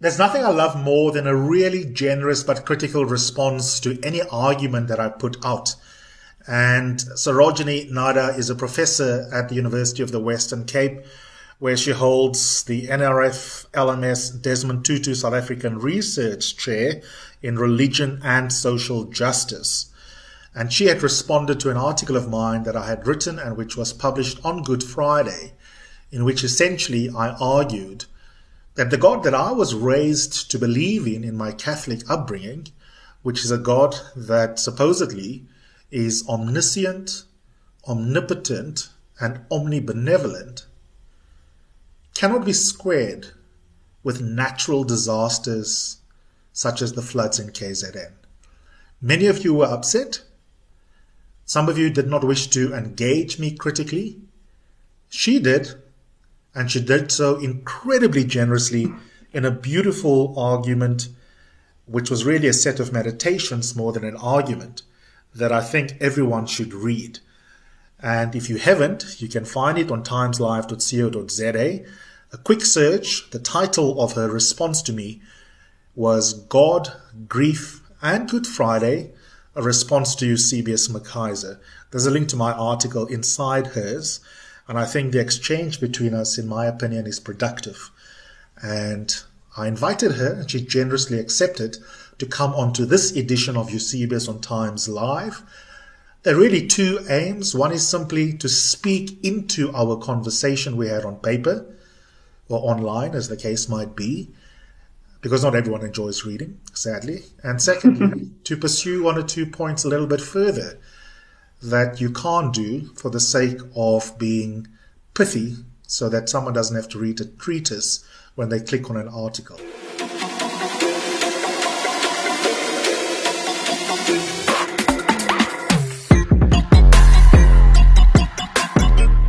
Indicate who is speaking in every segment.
Speaker 1: There's nothing I love more than a really generous but critical response to any argument that I put out. And Sarojini Nadar is a professor at the University of the Western Cape, where she holds the NRF LMS Desmond Tutu South African Research Chair in Religion and Social Justice. And she had responded to an article of mine that I had written and which was published on Good Friday, in which essentially I argued that the God that I was raised to believe in in my Catholic upbringing, which is a God that supposedly is omniscient, omnipotent, and omnibenevolent, cannot be squared with natural disasters such as the floods in KZN. Many of you were upset. Some of you did not wish to engage me critically. She did, and she did so incredibly generously in a beautiful argument, which was really a set of meditations more than an argument that I think everyone should read. And if you haven't, you can find it on timeslive.co.za. A quick search, the title of her response to me was God, Grief, and Good Friday, a response to Eusebius McKaiser. There's a link to my article inside hers, and I think the exchange between us, in my opinion, is productive. And I invited her, and she generously accepted to come onto this edition of Eusebius on Times Live. There are really two aims. One is simply to speak into our conversation we had on paper or online, as the case might be, because not everyone enjoys reading, sadly. And secondly, to pursue one or two points a little bit further that you can't do for the sake of being pithy so that someone doesn't have to read a treatise when they click on an article.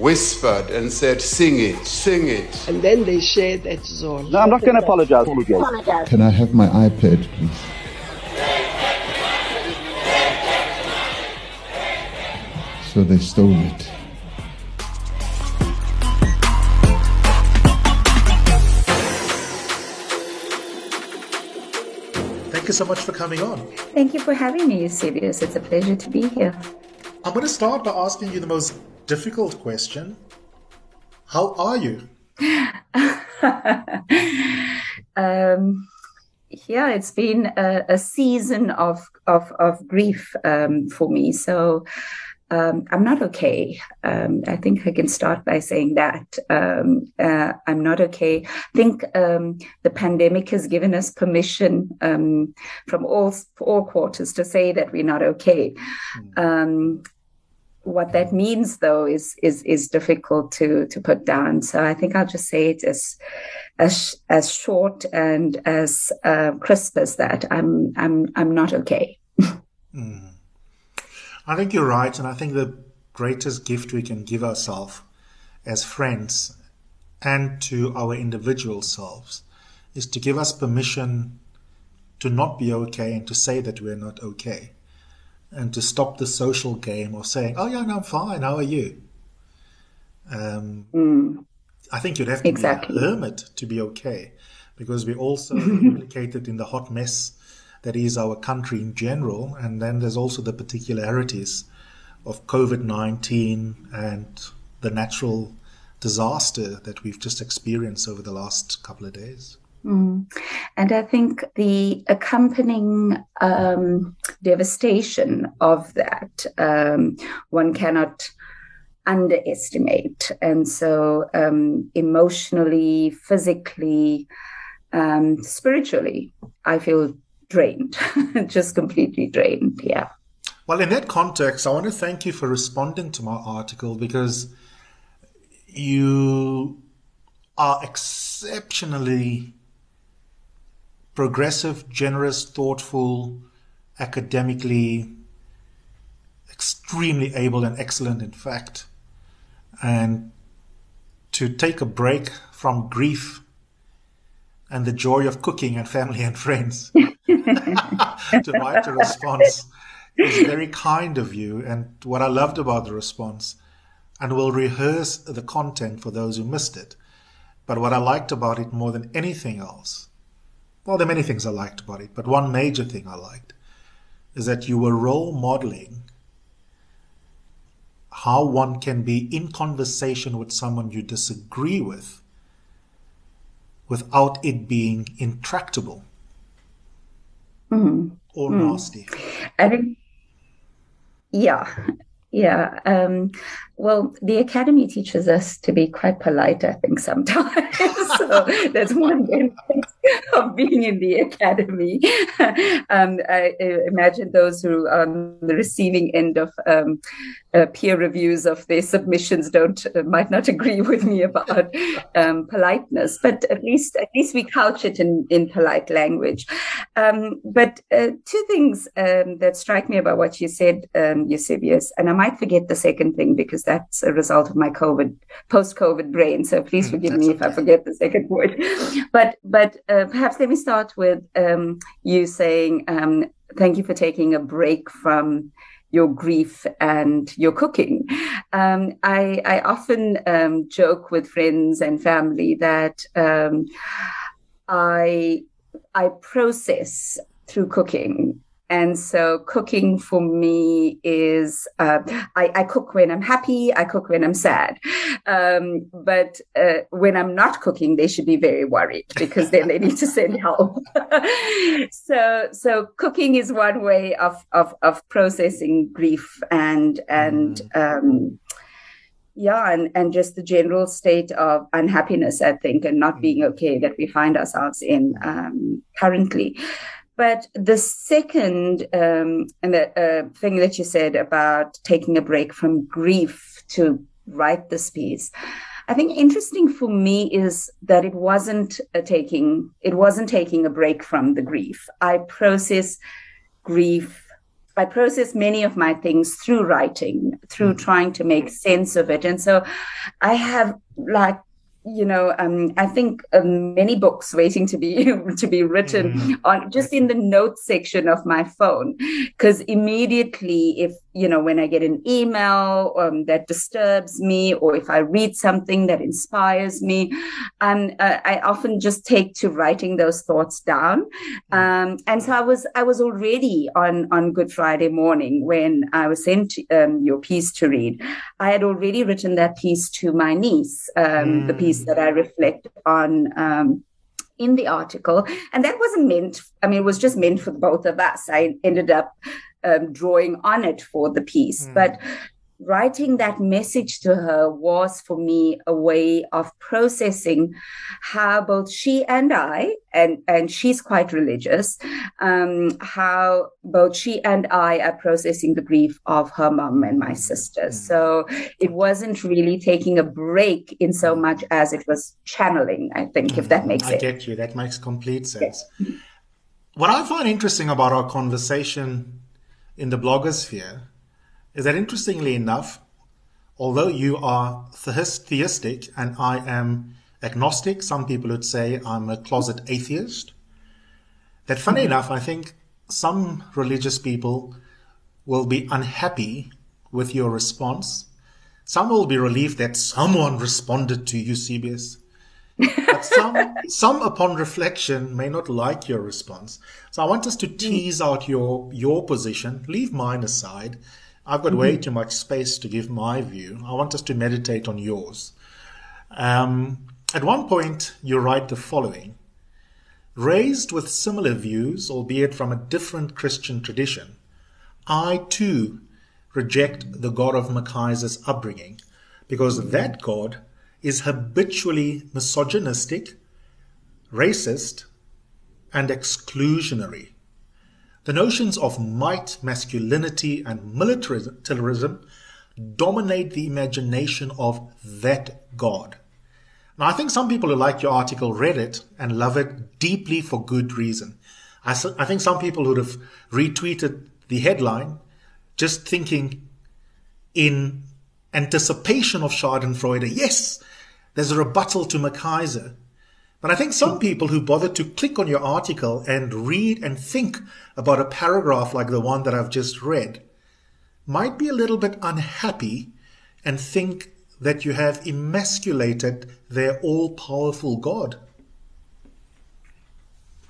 Speaker 2: whispered and said, Sing it, sing it.
Speaker 3: And then they shared that zone.
Speaker 4: No, I'm not going to apologize.
Speaker 5: Can I have my iPad, please? So they stole it.
Speaker 1: Thank you so much for coming on.
Speaker 6: Thank you for having me, Eusebius. It's a pleasure to be here.
Speaker 1: I'm going to start by asking you the most difficult question. How are you?
Speaker 6: um, yeah, it's been a, a season of of, of grief um, for me. So um, I'm not okay. Um, I think I can start by saying that um, uh, I'm not okay. I think um, the pandemic has given us permission um, from all all quarters to say that we're not okay. Mm what that means though is is is difficult to to put down. So i think i'll just say it as as as short and as uh, crisp as that. I'm i'm i'm not okay.
Speaker 1: Mm. i think you're right and i think the greatest gift we can give ourselves as friends and to our individual selves is to give us permission to not be okay and to say that we're not okay and to stop the social game of saying, "Oh yeah, no, I'm fine. How are you?" Um, mm. I think you'd have to exactly. be a hermit to be okay, because we're also implicated in the hot mess that is our country in general, and then there's also the particularities of COVID nineteen and the natural disaster that we've just experienced over the last couple of days.
Speaker 6: Mm. And I think the accompanying um, devastation of that, um, one cannot underestimate. And so, um, emotionally, physically, um, spiritually, I feel drained, just completely drained. Yeah.
Speaker 1: Well, in that context, I want to thank you for responding to my article because you are exceptionally progressive, generous, thoughtful, academically extremely able and excellent, in fact. And to take a break from grief and the joy of cooking and family and friends to write a response is very kind of you. And what I loved about the response, and we'll rehearse the content for those who missed it. But what I liked about it more than anything else, well, there are many things I liked about it, but one major thing I liked is that you were role modeling how one can be in conversation with someone you disagree with without it being intractable
Speaker 6: Mhm.
Speaker 1: or
Speaker 6: Mm.
Speaker 1: nasty.
Speaker 6: I think, yeah, yeah. Um, well, the academy teaches us to be quite polite, I think, sometimes. so that's one benefit of being in the academy. um, I, I imagine those who are on the receiving end of um, uh, peer reviews of their submissions don't uh, might not agree with me about um, politeness, but at least at least we couch it in in polite language. Um, but uh, two things um, that strike me about what you said, um, Eusebius, and I might forget the second thing because that's a result of my COVID post-COVID brain. So please
Speaker 1: Mm,
Speaker 6: forgive
Speaker 1: that's
Speaker 6: me if I forget the second point. But but uh, perhaps let me start with um, you saying um, thank you for taking a break from your grief and your cooking. Um, I, I often um, joke with friends and family that um, I I process through cooking. And so cooking for me is uh, I, I cook when I'm happy, I cook when I'm sad. Um, but uh, when I'm not cooking, they should be very worried because then they need to send help. so so cooking is one way of of, of processing grief and and um, yeah, and, and just the general state of unhappiness, I think, and not being okay that we find ourselves in um, currently. But the second um, and the uh, thing that you said about taking a break from grief to write this piece, I think interesting for me is that it wasn't taking it wasn't taking a break from the grief. I process grief. I process many of my things through writing, through trying to make sense of it, and so I have like you know um, i think um, many books waiting to be to be written on just in the notes section of my phone. Because immediately if you know when i get an email um, that disturbs me or if i read something that inspires me um, uh, i often just take to writing those thoughts down. Um, and so i was i was already on on good friday morning when i was sent um, your piece to read. I had already written that piece to my niece um, the piece that i reflect on um, in the article. And that wasn't meant i mean it was just meant for both of us. I ended up um, drawing on it for the piece hmm. but writing that message to her was for me a way of processing how both she and I, and, and she's quite religious, um, how both she and I are processing the grief of her mom and my hmm. sister. Hmm. So it wasn't really taking a break in so much as it was channeling, I think, if that makes
Speaker 1: I
Speaker 6: sense.
Speaker 1: get you. That makes complete sense. What I find interesting about our conversation in the blogosphere is that interestingly enough, although you are theistic and I am agnostic, some people would say I'm a closet atheist, that funny enough, I think some religious people will be unhappy with your response. Some will be relieved that someone responded to Eusebius. But some, some upon reflection may not like your response. So I want us to tease out your, your position, leave mine aside. I've got way too much space to give my view. I want us to meditate on yours. Um, at one point, you write the following Raised with similar views, albeit from a different Christian tradition, I too reject the God of McKaiser's upbringing because that God is habitually misogynistic, racist, and exclusionary. The notions of might, masculinity, and militarism dominate the imagination of that God. Now, I think some people who like your article read it and love it deeply for good reason. I, I think some people would have retweeted the headline just thinking in anticipation of Schadenfreude, yes, there's a rebuttal to McKaiser. But I think some people who bothered to click on your article and read and think about a paragraph like the one that I've just read might be a little bit unhappy and think that you have emasculated their all powerful God.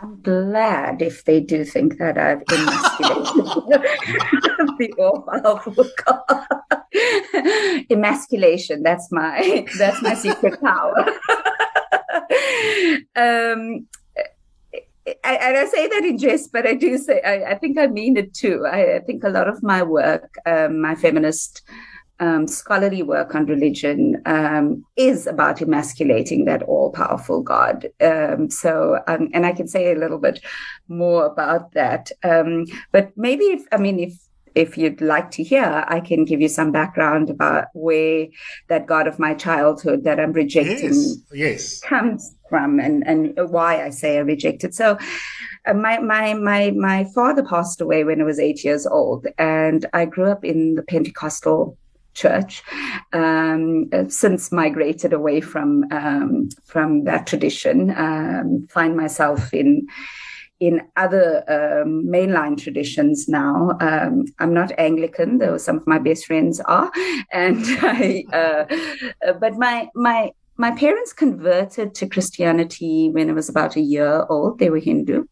Speaker 6: I'm glad if they do think that I've emasculated the all powerful God. Emasculation, that's my that's my secret power. um, I, and I say that in jest, but I do say I, I think I mean it too. I, I, think a lot of my work, um, my feminist um, scholarly work on religion, um, is about emasculating that all-powerful God. Um, so, um, and I can say a little bit more about that. Um, but maybe, if I mean, if if you'd like to hear, I can give you some background about where that God of my childhood that I'm rejecting
Speaker 1: yes, yes.
Speaker 6: comes from and, and why I say I rejected. So uh, my, my, my, my father passed away when I was eight years old and I grew up in the Pentecostal church um, uh, since migrated away from um, from that tradition um, find myself in in other um, mainline traditions now. Um, I'm not Anglican, though some of my best friends are, and I, uh, uh, but my my my parents converted to Christianity when I was about a year old. They were Hindu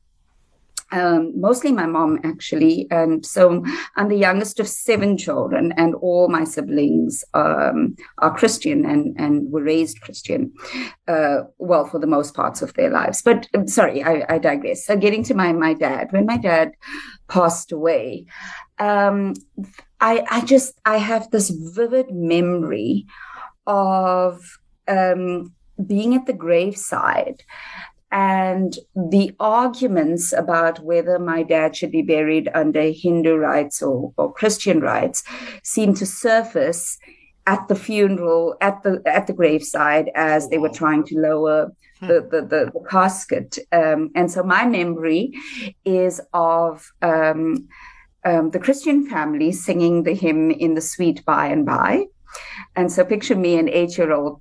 Speaker 6: um, mostly my mom actually. And so i'm the youngest of seven children and all my siblings um, are christian and, and were raised christian uh, well for the most parts of their lives. But um, sorry I, I, digress. So getting to my, my dad when my dad passed away um, I, I just i have this vivid memory of um, being at the graveside and the arguments about whether my dad should be buried under Hindu rites or, or Christian rites seemed to surface at the funeral, at the at the graveside, as they were trying to lower the the, the, the casket. Um, and so my memory is of um, um, the Christian family singing the hymn in the sweet by and by. And so picture me, an eight year old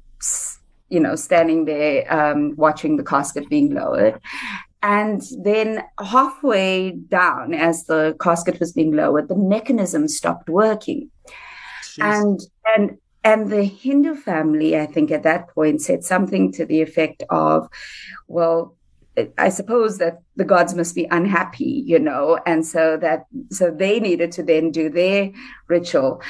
Speaker 6: you know, standing there um, watching the casket being lowered. And then halfway down, as the casket was being lowered, the mechanism stopped working. Jeez. And and and the Hindu family, I think, at that point said something to the effect of, "Well, I suppose that the gods must be unhappy, you know, and so that so they needed to then do their ritual."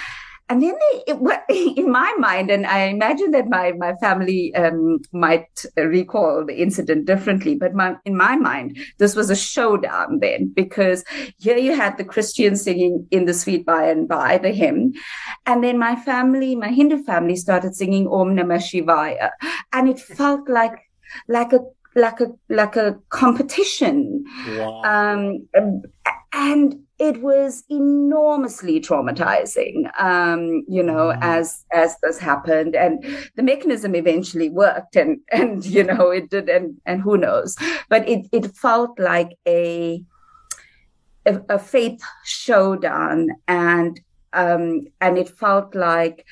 Speaker 6: And then they, it, in my mind, and I imagine that my my family um, might recall the incident differently, but my, in my mind, this was a showdown then because here you had the Christians singing in the sweet by and by the hymn, and then my family, my Hindu family, started singing Om Namah Shivaya, and it felt like like a like a like a competition, wow. um, and it was enormously traumatizing um, you know mm. as as this happened and the mechanism eventually worked and and you know it did and and who knows but it it felt like a a, a faith showdown and um and it felt like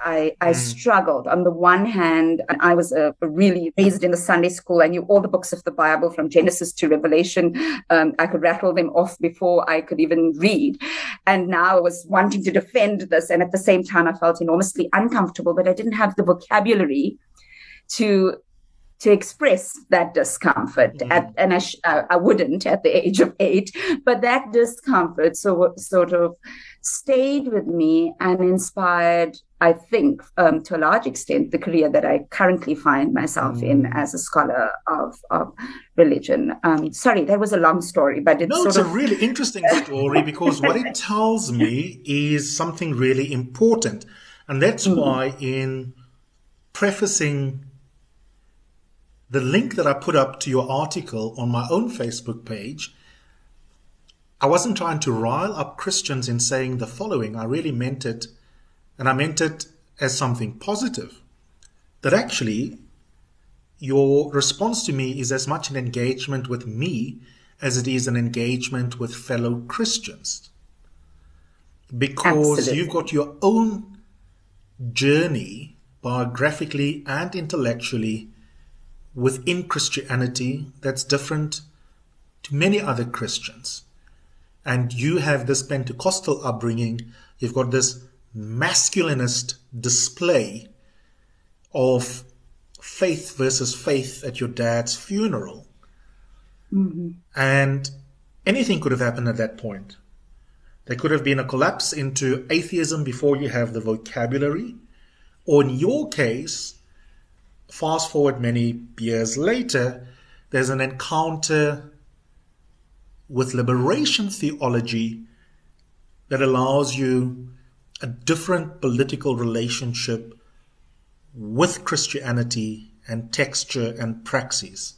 Speaker 6: I, I mm. struggled. On the one hand, I was a, a, really raised in the Sunday school. I knew all the books of the Bible from Genesis to Revelation. Um, I could rattle them off before I could even read. And now I was wanting to defend this. And at the same time, I felt enormously uncomfortable, but I didn't have the vocabulary to to express that discomfort mm-hmm. at, and I, sh- I wouldn't at the age of eight but that discomfort so sort of stayed with me and inspired I think, um, to a large extent, the career that I currently find myself mm. in as a scholar of, of religion. Um, sorry, that was a long story, but it's
Speaker 1: no,
Speaker 6: it's
Speaker 1: a really interesting story because what it tells me is something really important, and that's mm. why in prefacing the link that I put up to your article on my own Facebook page. I wasn't trying to rile up Christians in saying the following. I really meant it and I meant it as something positive. That actually, your response to me is as much an engagement with me as it is an engagement with fellow Christians. Because
Speaker 6: Absolutely.
Speaker 1: you've got your own journey, biographically and intellectually, within Christianity that's different to many other Christians. And you have this Pentecostal upbringing, you've got this masculinist display of faith versus faith at your dad's funeral. Mm-hmm. And anything could have happened at that point. There could have been a collapse into atheism before you have the vocabulary. Or in your case, fast forward many years later, there's an encounter with liberation theology that allows you a different political relationship with Christianity and texture and praxis.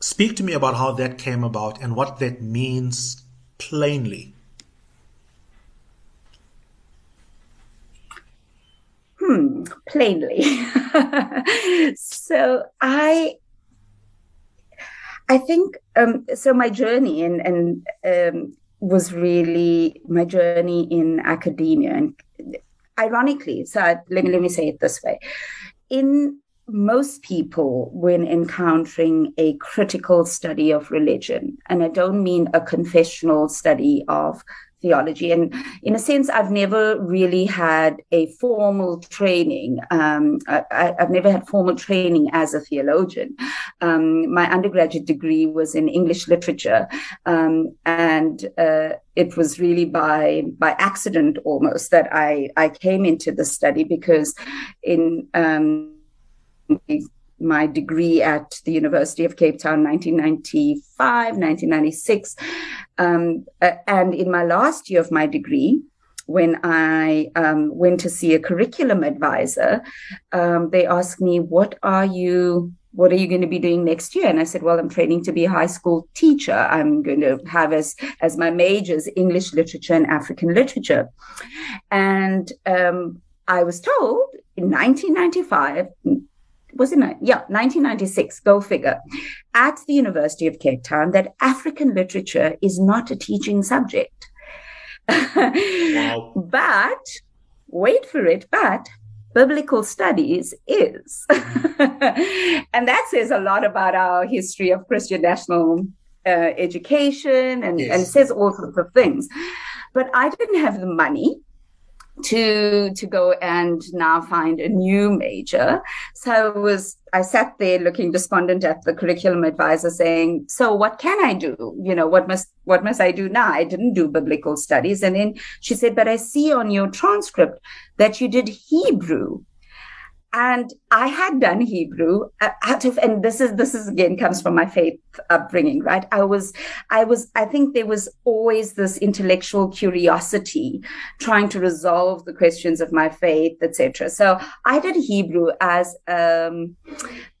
Speaker 1: Speak to me about how that came about and what that means plainly.
Speaker 6: Hmm, plainly. so I I think um, so. My journey and and um, was really my journey in academia, and ironically, so I, let me let me say it this way: in most people, when encountering a critical study of religion, and I don't mean a confessional study of theology. And in a sense, I've never really had a formal training. Um, I, have never had formal training as a theologian. Um, my undergraduate degree was in English literature, um, and uh, it was really by by accident almost that I I came into the study because in um, my degree at the University of Cape Town, 1995, 1996. Um, uh, and in my last year of my degree, when I um, went to see a curriculum advisor, um, they asked me, "What are you? What are you going to be doing next year?" And I said, "Well, I'm training to be a high school teacher. I'm going to have as as my majors English literature and African literature." And um, I was told in 1995 was it yeah 1996 go figure at the university of cape town that african literature is not a teaching subject
Speaker 1: Wow.
Speaker 6: but wait for it but biblical studies is and that says a lot about our history of christian national uh, education and,
Speaker 1: Yes.
Speaker 6: and says all sorts of things but i didn't have the money to to go and now find a new major. So i was i sat there looking despondent at the curriculum advisor saying so what can i do? You know what must what must i do now? I didn't do biblical studies. And then she said but i see on your transcript that you did hebrew and I had done Hebrew uh, out of, and this is this is again comes from my faith upbringing, right? I was, I was, I think there was always this intellectual curiosity, trying to resolve the questions of my faith, etc. So I did Hebrew as um,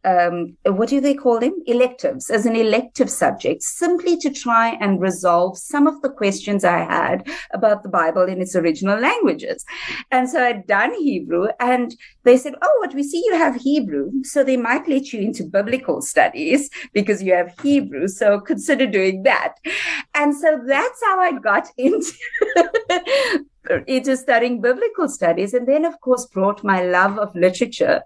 Speaker 6: um, what do they call them? Electives, as an elective subject, simply to try and resolve some of the questions I had about the Bible in its original languages. And so I'd done Hebrew, and they said, Oh, what we see you have Hebrew. So they might let you into biblical studies because you have Hebrew. So consider doing that. And so that's how I got into. Into studying biblical studies and then of course brought my love of literature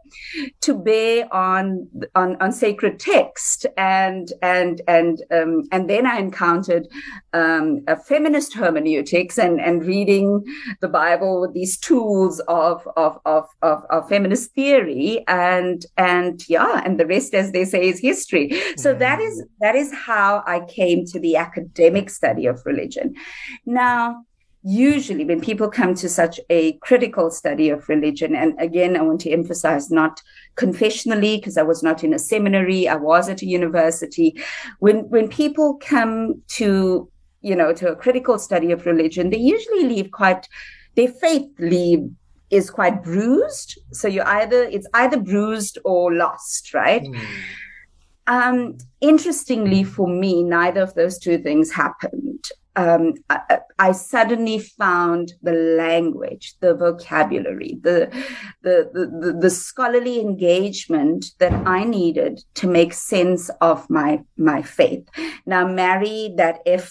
Speaker 6: to bear on on, on sacred text. And and and um, and then I encountered um, a feminist hermeneutics and and reading the Bible with these tools of of, of of of feminist theory. And and yeah and the rest as they say is history. So that is that is how I came to the academic study of religion. Now usually when people come to such a critical study of religion and again i want to emphasize not confessionally because i was not in a seminary i was at a university. When when people come to you know to a critical study of religion they usually leave quite their faith leave is quite bruised. So you either it's either bruised or lost right? Um interestingly for me neither of those two things happened um, I, I, suddenly found the language, the vocabulary, the, the, the, the, scholarly engagement that I needed to make sense of my, my faith. Now, marry that F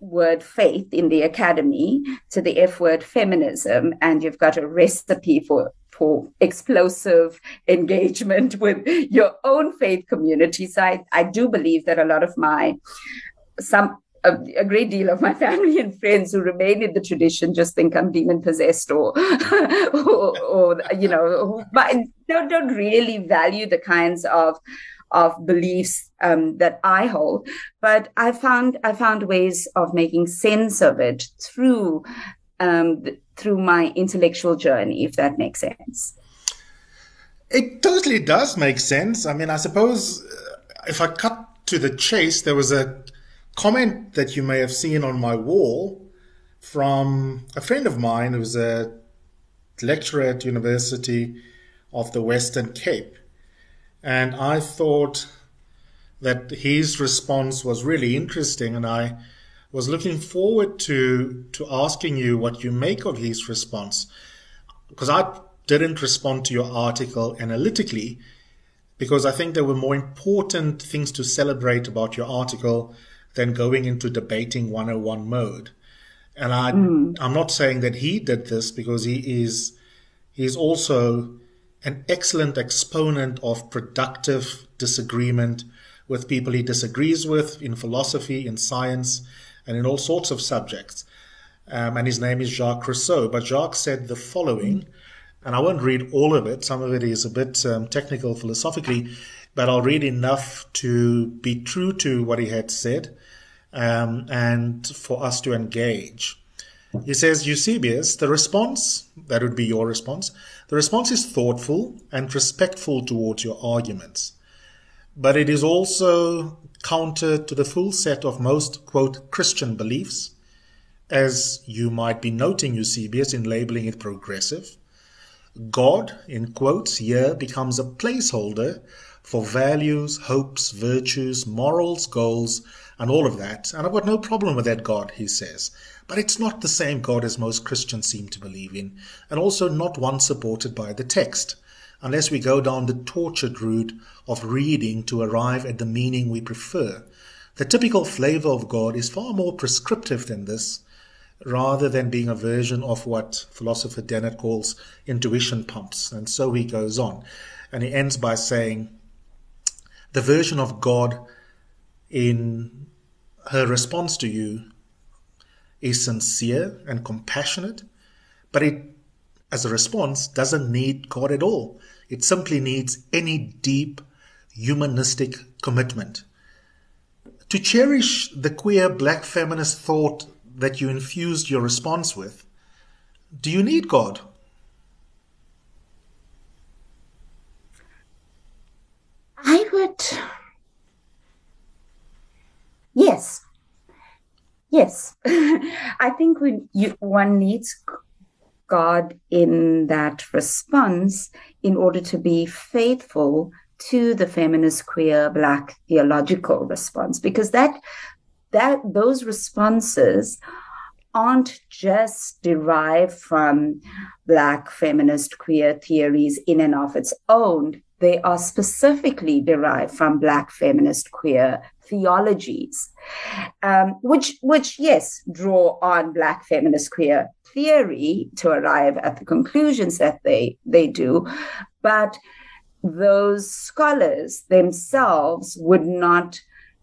Speaker 6: word faith in the academy to the F word feminism, and you've got a recipe for for explosive engagement with your own faith community. So I, I do believe that a lot of my some a, a, great deal of my family and friends who remain in the tradition just think I'm demon possessed or, or, or, you know, but don't, don't really value the kinds of of beliefs um, that I hold. But I found I found ways of making sense of it through um, through my intellectual journey, if that makes sense.
Speaker 1: It totally does make sense. I mean, I suppose uh, if I cut to the chase, there was a comment that you may have seen on my wall from a friend of mine who's a lecturer at University of the Western Cape. And I thought that his response was really interesting and I was looking forward to to asking you what you make of his response because I didn't respond to your article analytically because I think there were more important things to celebrate about your article than going into debating 101 mode. And I, mm. I'm not saying that he did this because he is, he's also an excellent exponent of productive disagreement with people he disagrees with in philosophy, in science, and in all sorts of subjects. Um, and his name is Jacques Rousseau. But Jacques said the following, and I won't read all of it, some of it is a bit um, technical philosophically, but I'll read enough to be true to what he had said um, and for us to engage. He says, Eusebius, the response, that would be your response, the response is thoughtful and respectful towards your arguments. But it is also counter to the full set of most, quote, Christian beliefs, as you might be noting Eusebius in labeling it progressive. God, in quotes here, becomes a placeholder for values, hopes, virtues, morals, goals, and all of that. And I've got no problem with that God, he says. But it's not the same God as most Christians seem to believe in, and also not one supported by the text, unless we go down the tortured route of reading to arrive at the meaning we prefer. The typical flavor of God is far more prescriptive than this, rather than being a version of what philosopher Dennett calls intuition pumps. And so he goes on. And he ends by saying, the version of God in her response to you is sincere and compassionate, but it, as a response, doesn't need God at all. It simply needs any deep humanistic commitment. To cherish the queer black feminist thought that you infused your response with, do you need God?
Speaker 6: I would Yes. Yes. I think when you, one needs God in that response in order to be faithful to the feminist queer black theological response because that that those responses aren't just derived from black feminist queer theories in and of its own they are specifically derived from black feminist queer theologies, um, which, which, yes, draw on Black feminist queer theory to arrive at the conclusions that they, they do. But those scholars themselves would not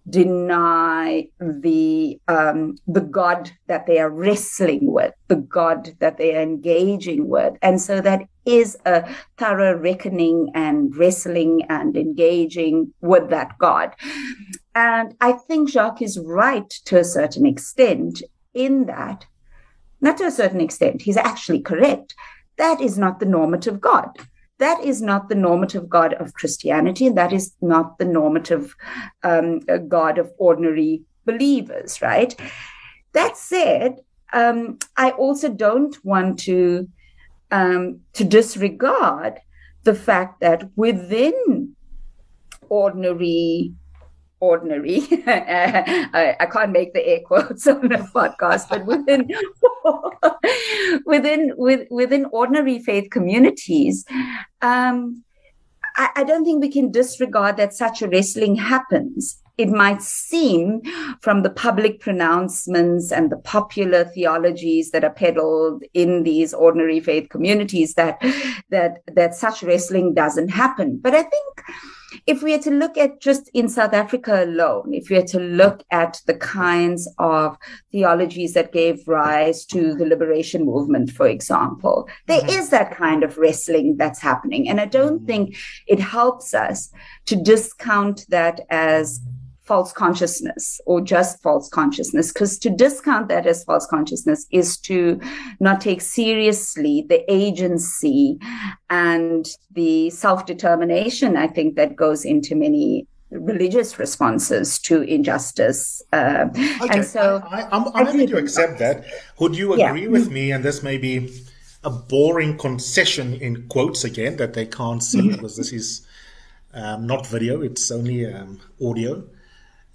Speaker 6: deny the um, the God that they are wrestling with, the God that they are engaging with, and so that is a thorough reckoning and wrestling and engaging with that God. And I think Jacques is right to a certain extent in that, not to a certain extent, he's actually correct. That is not the normative God. That is not the normative God of Christianity. And that is not the normative um, God of ordinary believers, right? That said, um, I also don't want to um, to disregard the fact that within ordinary ordinary. I, I, can't make the air quotes on a podcast, but within within with, within ordinary faith communities, um, I, I don't think we can disregard that such a wrestling happens it might seem from the public pronouncements and the popular theologies that are peddled in these ordinary faith communities that that that such wrestling doesn't happen but i think if we are to look at just in South Africa alone, if we are to look at the kinds of theologies that gave rise to the liberation movement, for example, there mm-hmm. is that kind of wrestling that's happening. And I don't mm-hmm. think it helps us to discount that as false consciousness or just false consciousness because to discount that as false consciousness is to not take seriously the agency and the self-determination i think that goes into many religious responses to injustice uh, okay. and so
Speaker 1: I, am happy to accept that would you agree yeah. with me and this may be a boring concession in quotes again that they can't see because this is um, not video it's only um, audio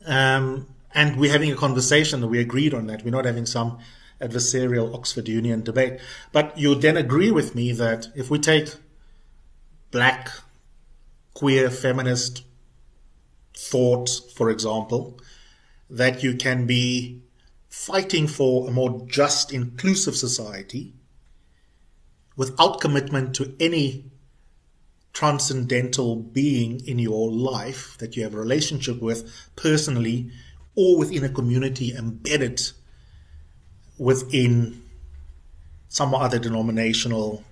Speaker 1: um, and we're having a conversation we agreed on that. We're not having some adversarial Oxford Union debate. But you then agree with me that if we take black, queer, feminist thought, for example, that you can be fighting for a more just, inclusive society without commitment to any transcendental being in your life that you have a relationship with personally or within a community embedded within some other denominational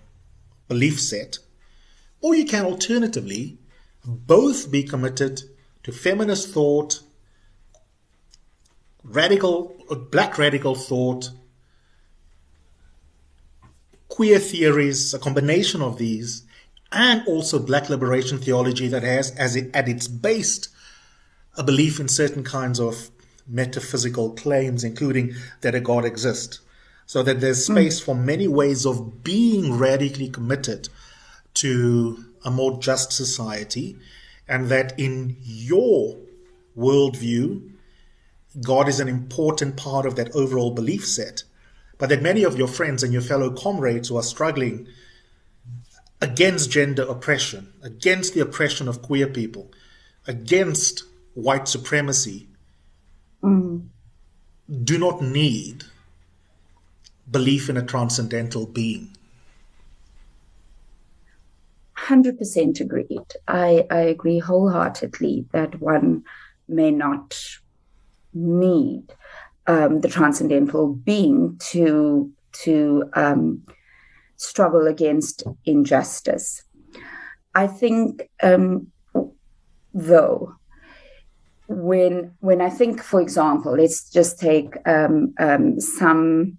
Speaker 1: belief set. Or you can alternatively both be committed to feminist thought, radical, black radical thought, queer theories, a combination of these, and also black liberation theology that has as it, at its base a belief in certain kinds of metaphysical claims, including that a God exists. So that there's hmm. space mm. for many ways of being radically committed to a more just society, and that in your worldview, God is an important part of that overall belief set. But that many of your friends and your fellow comrades who are struggling against gender oppression, against the oppression of queer people, against white supremacy, mm. do not need belief in a transcendental being.
Speaker 6: 100% agreed. I, I agree wholeheartedly that one may not need um, the transcendental being to to um, struggle against injustice. I think, um, though, when when I think, for example, let's just take um, um, some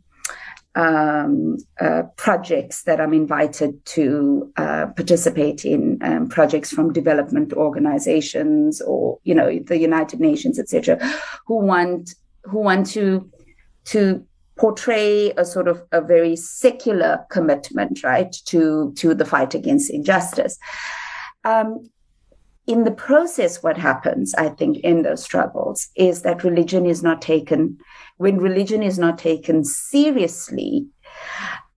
Speaker 6: um, uh, projects that I'm invited to uh, participate in, um, projects from development organizations or you know the United Nations, etc., who want who want to to portray a sort of a very secular commitment, right, to to the fight against injustice. Um, in the process, what happens, I think, in those struggles is that religion is not taken, when religion is not taken seriously,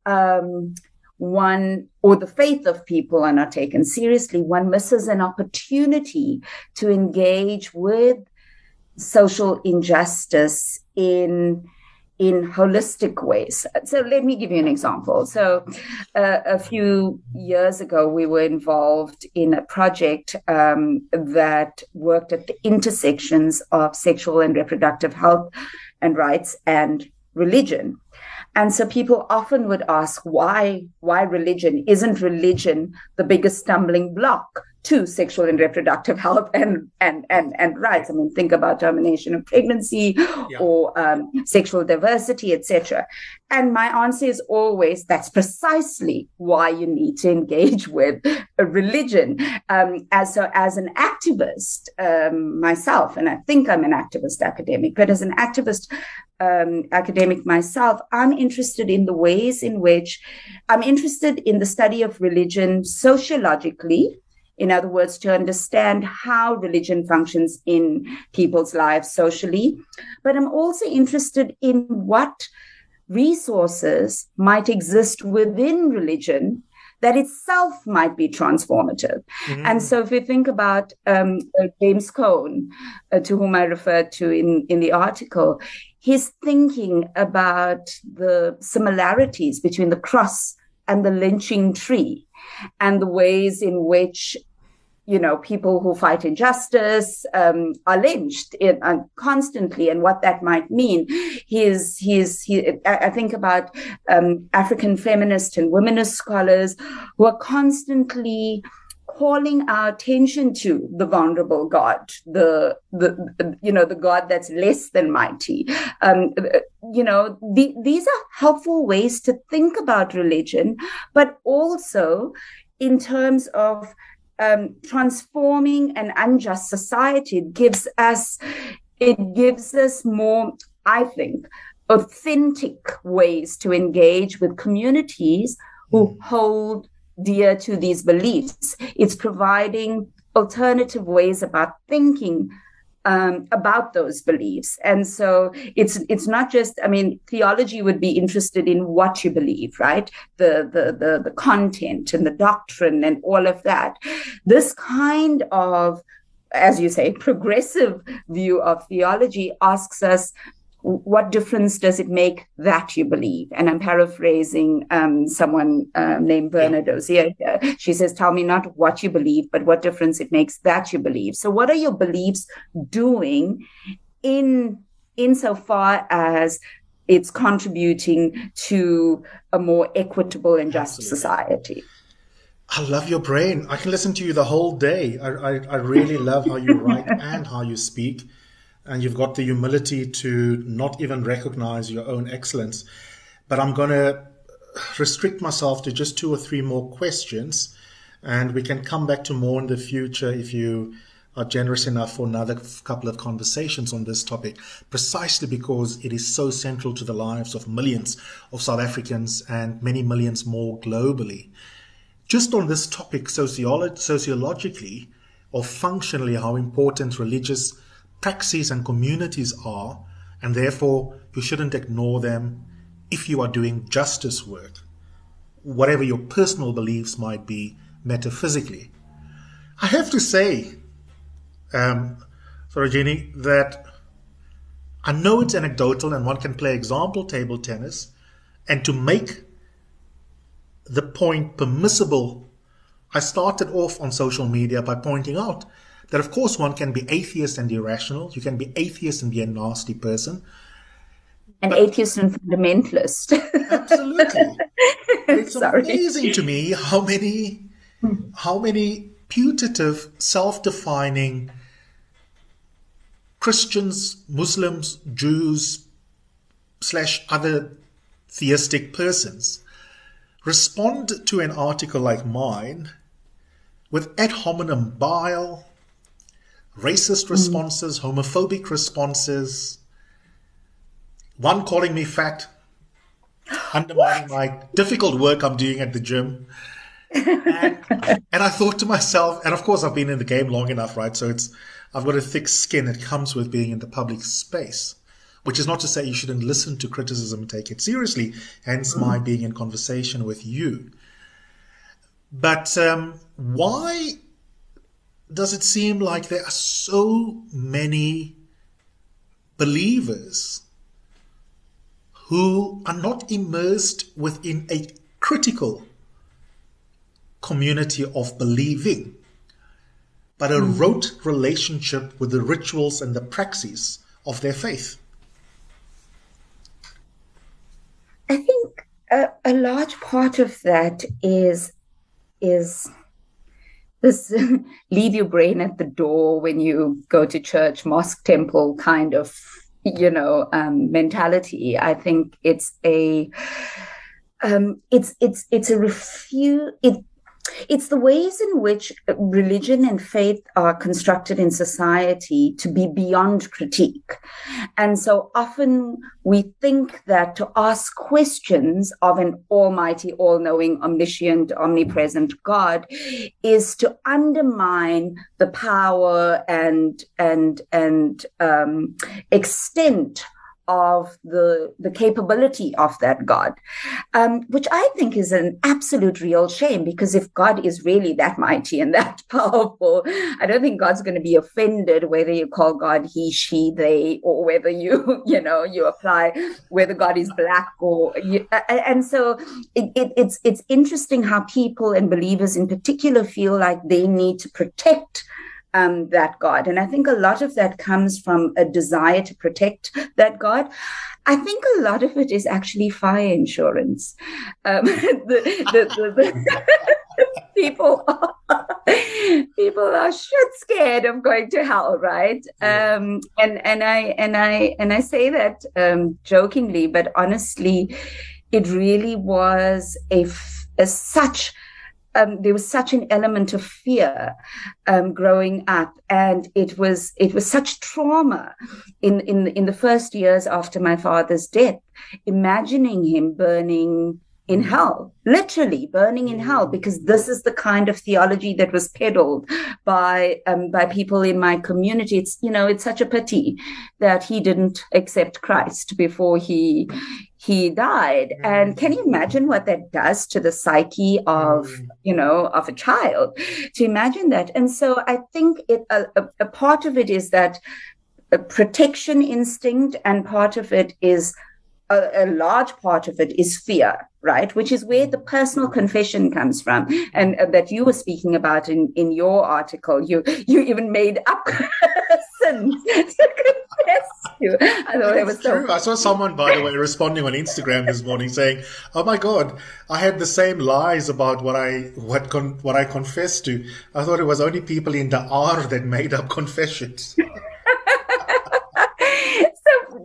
Speaker 6: um, one, or the faith of people are not taken seriously, one misses an opportunity to engage with social injustice in in holistic ways. So let me give you an example. So uh, a few years ago, we were involved in a project um, that worked at the intersections of sexual and reproductive health and rights and religion. And so people often would ask why why religion isn't religion the biggest stumbling block to sexual and reproductive health and and and, and rights. I mean, think about termination of pregnancy yeah. or um, sexual diversity, etc. And my answer is always that's precisely why you need to engage with a religion. Um, as so, as an activist um, myself, and I think I'm an activist academic, but as an activist um, academic myself, I'm interested in the ways in which I'm interested in the study of religion sociologically In other words, to understand how religion functions in people's lives socially. But I'm also interested in what resources might exist within religion that itself might be transformative. Mm. And so, if we think about um, uh, James Cone, uh, to whom I referred to in, in the article, he's thinking about the similarities between the cross and the lynching tree and the ways in which you know, people who fight injustice um, are lynched in, uh, constantly, and what that might mean. He's he's he. I think about um, African feminist and womanist scholars who are constantly calling our attention to the vulnerable God, the the you know the God that's less than mighty. Um, you know, the, these are helpful ways to think about religion, but also in terms of um, transforming an unjust society. It gives us, it gives us more, I think, authentic ways to engage with communities who mm. hold dear to these beliefs. It's providing alternative ways about thinking um, about those beliefs. And so it's it's not just, I mean, theology would be interested in what you believe, right? The the the, the content and the doctrine and all of that. This kind of as you say, progressive view of theology asks us what difference does it make that you believe? And I'm paraphrasing um, someone uh, named Verna yeah. Dozier. She says, Tell me not what you believe, but what difference it makes that you believe. So, what are your beliefs doing in insofar as it's contributing to a more equitable and just Absolutely. society?
Speaker 1: I love your brain. I can listen to you the whole day. I, I, I really love how you write and how you speak and you've got the humility to not even recognize your own excellence. But I'm going to restrict myself to just two or three more questions, and we can come back to more in the future if you are generous enough for another couple of conversations on this topic, precisely because it is so central to the lives of millions of South Africans and many millions more globally. Just on this topic, sociolo- sociologically or functionally, how important religious praxis and communities are, and therefore you shouldn't ignore them if you are doing justice work, whatever your personal beliefs might be metaphysically. I have to say, um, Sarojini, that I know it's anecdotal and one can play example table tennis, and to make the point permissible, I started off on social media by pointing out that of course one can be atheist and irrational. You can be atheist and be a nasty person.
Speaker 6: An atheist and fundamentalist.
Speaker 1: absolutely. It's Sorry. amazing to me how many how many putative, self-defining Christians, Muslims, Jews, slash other theistic persons respond to an article like mine with ad hominem bile, racist mm. responses, homophobic responses, one calling me fat, undermining my difficult work I'm doing at the gym. and, and, I thought to myself, and of course I've been in the game long enough, right? So it's, I've got a thick skin. It comes with being in the public space, which is not to say you shouldn't listen to criticism and take it seriously. Hence my mm. being in conversation with you. But um, why does it seem like there are so many believers who are not immersed within a critical community of believing, but a mm. rote relationship with the rituals and the praxis of their faith?
Speaker 6: I think a, a large part of that is is this leave your brain at the door when you go to church, mosque, temple kind of, you know, um, mentality. I think it's a, um, it's it's it's a refuse. It it's the ways in which religion and faith are constructed in society to be beyond critique. And so often we think that to ask questions of an almighty, all knowing, omniscient, omnipresent God is to undermine the power and, and, and um, extent of the the capability of that God, um, which I think is an absolute real shame. Because if God is really that mighty and that powerful, I don't think God's going to be offended whether you call God he, she, they, or whether you you know you apply whether God is black or you, and so it, it, it's it's interesting how people and believers in particular feel like they need to protect um, that God. And I think a lot of that comes from a desire to protect that God. I think a lot of it is actually fire insurance. Um, the, the, the, people are, people are shit scared of going to hell, right? Um, and and I and I and I say that um, jokingly, but honestly, it really was a, a such um, there was such an element of fear um, growing up, and it was it was such trauma in in in the first years after my father's death. Imagining him burning in hell, literally burning in hell, because this is the kind of theology that was peddled by um, by people in my community. It's you know it's such a pity that he didn't accept Christ before he he died and can you imagine what that does to the psyche of mm. you know of a child to imagine that and so i think it a, a part of it is that a protection instinct and part of it is a, a, large part of it is fear, right? Which is where the personal confession comes from, and uh, that you were speaking about in in your article. You you even made up sins to confess. I thought it was so.
Speaker 1: True. I saw someone, by the way, responding on Instagram this morning saying, "Oh my God, I had the same lies about what I what con- what I confessed to. I thought it was only people in the R that made up confessions."
Speaker 6: so,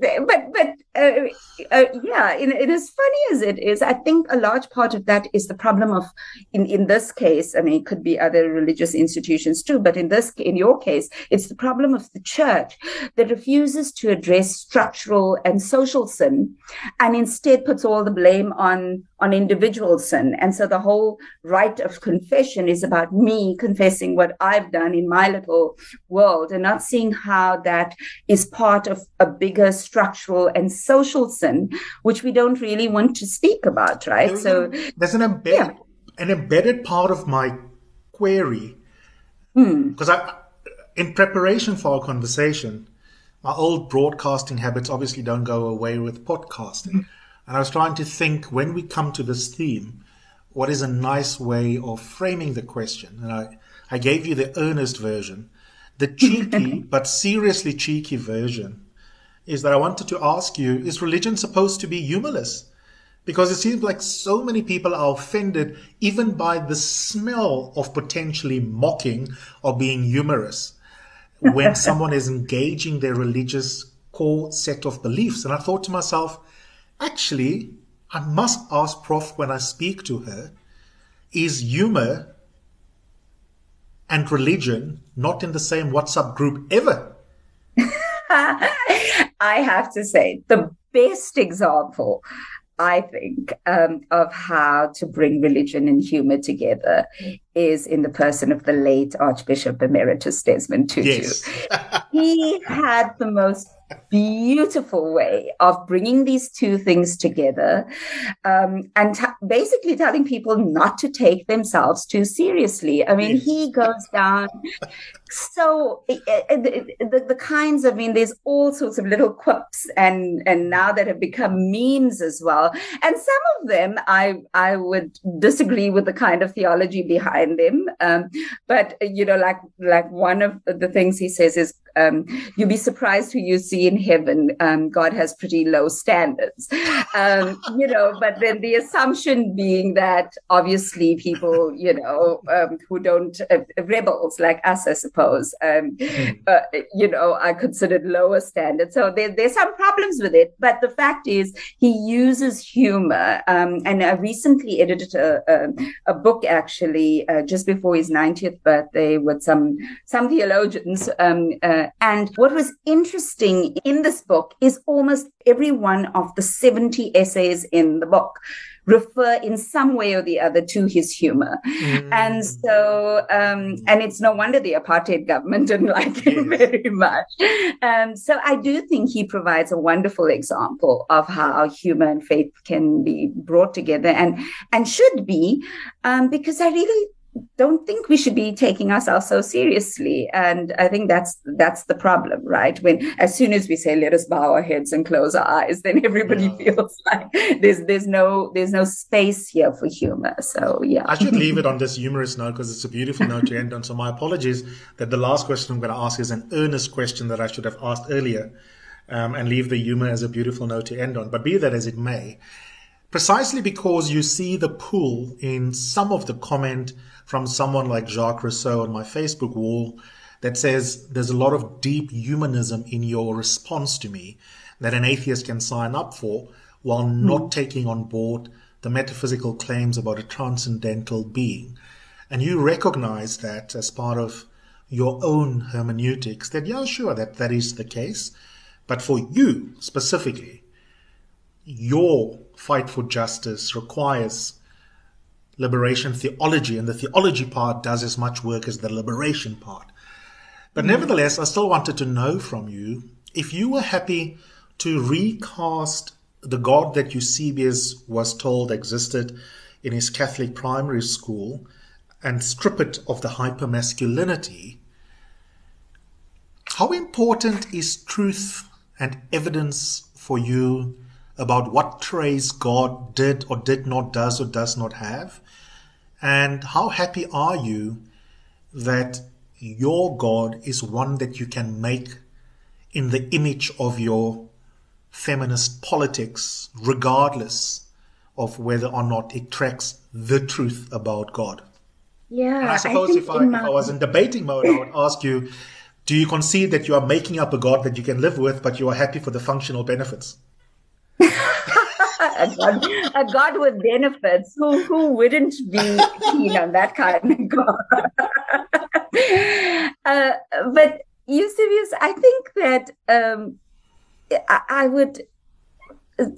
Speaker 6: but but uh, uh, yeah, in as funny as it is, I think a large part of that is the problem of, in in this case, I mean, it could be other religious institutions too, but in this, in your case, it's the problem of the church that refuses to address structural and social sin, and instead puts all the blame on on individual sin. And so the whole rite of confession is about me confessing what I've done in my little world and not seeing how that is part of a bigger structural and social sin, which we don't really want to speak about, right? There's so
Speaker 1: an, there's an embedded, yeah. an embedded part of my query because hmm. I, in preparation for our conversation, my old broadcasting habits obviously don't go away with podcasting. And I was trying to think when we come to this theme, what is a nice way of framing the question? And I, I gave you the earnest version. The cheeky, but seriously cheeky version is that I wanted to ask you, is religion supposed to be humorless? Because it seems like so many people are offended even by the smell of potentially mocking or being humorous when someone is engaging their religious core set of beliefs. And I thought to myself, Actually, I must ask Prof when I speak to her, is humor and religion not in the same WhatsApp group ever?
Speaker 6: I have to say, the best example, I think, um, of how to bring religion and humor together is in the person of the late Archbishop Emeritus Desmond Tutu. Yes. he had the most beautiful way of bringing these two things together um, and t- basically telling people not to take themselves too seriously. I mean, he goes down so uh, the, the, the, kinds of, I mean, there's all sorts of little quips and and now that have become memes as well. And some of them I I would disagree with the kind of theology behind them. Um, but you know, like like one of the things he says is um, you'll be surprised who you see in heaven. Um, God has pretty low standards, um, you know. But then the assumption being that obviously people, you know, um, who don't uh, rebels like us, I suppose, um, mm. uh, you know, are considered lower standards. So there, there's some problems with it. But the fact is, he uses humor, um, and I recently edited a, a, a book actually uh, just before his 90th birthday with some some theologians. Um, uh, and what was interesting in this book is almost every one of the 70 essays in the book refer in some way or the other to his humor. Mm. And so, um, and it's no wonder the apartheid government didn't like him yes. very much. Um, so I do think he provides a wonderful example of how humor and faith can be brought together and, and should be, um, because I really don't think we should be taking ourselves so seriously. And i think that's that's the problem right? When as soon as we say let us bow our heads and close our eyes then everybody yeah. feels like there's there's no there's no space here for humor. So yeah.
Speaker 1: I should leave it on this humorous note because it's a beautiful note to end on. So my apologies that the last question i'm going to ask is an earnest question that i should have asked earlier um, and leave the humor as a beautiful note to end on. But be that as it may precisely because you see the pull in some of the comment from someone like Jacques Rousseau on my Facebook wall that says there's a lot of deep humanism in your response to me that an atheist can sign up for while mm. not taking on board the metaphysical claims about a transcendental being. And you recognize that as part of your own hermeneutics that, yeah, sure, that, that is the case. But for you specifically, your fight for justice requires liberation theology, and the theology part does as much work as the liberation part. But mm. nevertheless, I still wanted to know from you if you were happy to recast the God that Eusebius was told existed in his Catholic primary school and strip it of the hypermasculinity. How important is truth and evidence for you about what traits God did or did not, does or does not have? And how happy are you that your God is one that you can make in the image of your feminist politics, regardless of whether or not it tracks the truth about God?
Speaker 6: Yeah.
Speaker 1: And I suppose I if, I, my... if I was in debating mode, I would ask you, do you concede that you are making up a God that you can live with, but you are happy for the functional benefits?
Speaker 6: A God, a God with benefits. Who who wouldn't be keen on that kind of God? uh, but Eusebius, I think that um, I, I would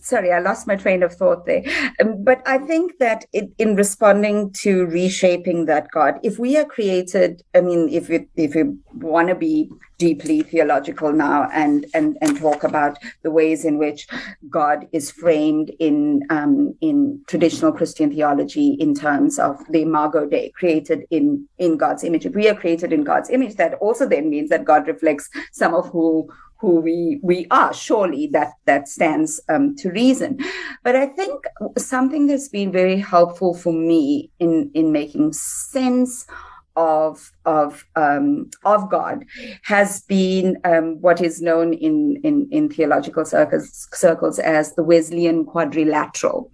Speaker 6: sorry, I lost my train of thought there. Um, but I think that it, in responding to reshaping that God, if we are created, I mean, if we if we want to be deeply theological now and and and talk about the ways in which God is framed in um, in traditional Christian theology in terms of the Imago Dei, created in in God's image. If we are created in God's image, that also then means that God reflects some of who who we we are. Surely that that stands um, to reason. But i think something that's been very helpful for me in in making sense of of um, of God has been um, what is known in in, in theological circles circles as the Wesleyan quadrilateral.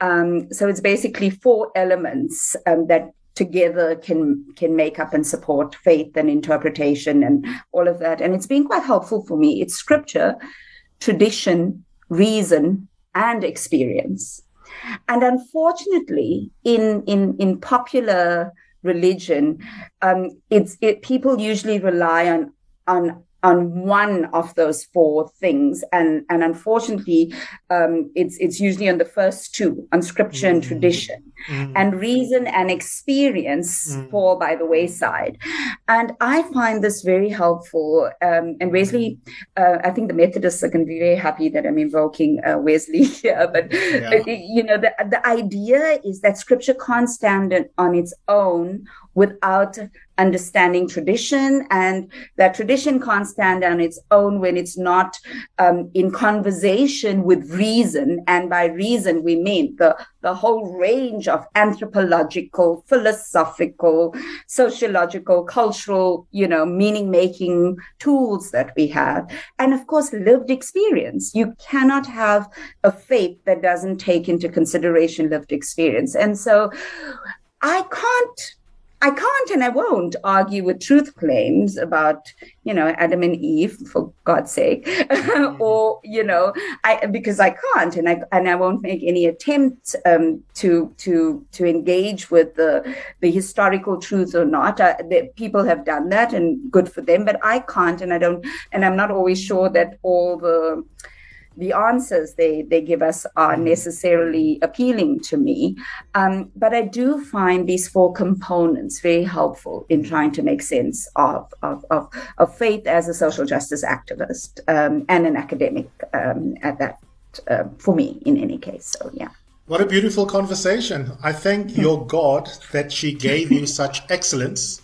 Speaker 6: Um, so it's basically four elements um, that together can can make up and support faith and interpretation and all of that. And it's been quite helpful for me. It's scripture tradition reason and experience. And unfortunately in in in popular religion um it's it people usually rely on on on one of those four things and and unfortunately um, it's it's usually on the first two on scripture mm-hmm. and tradition mm-hmm. and reason and experience mm-hmm. fall by the wayside and i find this very helpful um, and wesley uh, i think the methodists are going to be very happy that i'm invoking uh, wesley here but yeah. you know the, the idea is that scripture can't stand on its own without understanding tradition and that tradition can't stand on its own when it's not um, in conversation with reason. And by reason we mean the the whole range of anthropological philosophical sociological cultural you know meaning making tools that we have. And of course lived experience. You cannot have a faith that doesn't take into consideration lived experience. And so i can't I can't and I won't argue with truth claims about, you know, Adam and Eve, for God's sake, mm-hmm. or you know, I because I can't and I and I won't make any attempt um, to to to engage with the the historical truth or not. Uh, the, people have done that and good for them, but I can't and I don't and I'm not always sure that all the the answers they, they give us are mm-hmm. necessarily appealing to me. Um, but I do find these four components very helpful in trying to make sense of, of, of, of faith as a social justice activist um, and an academic um, at that, uh, for me, in any case. So, yeah.
Speaker 1: What a beautiful conversation. I thank your God that she gave you such excellence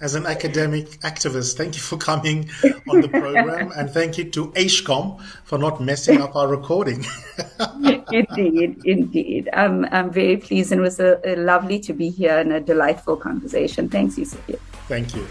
Speaker 1: as an academic activist. Thank you for coming on the program, and thank you to HCOM for not messing up our recording.
Speaker 6: indeed, indeed. I'm, I'm very pleased, and it was a, a lovely to be here and a delightful conversation. Thanks, Yusuf.
Speaker 1: Thank you.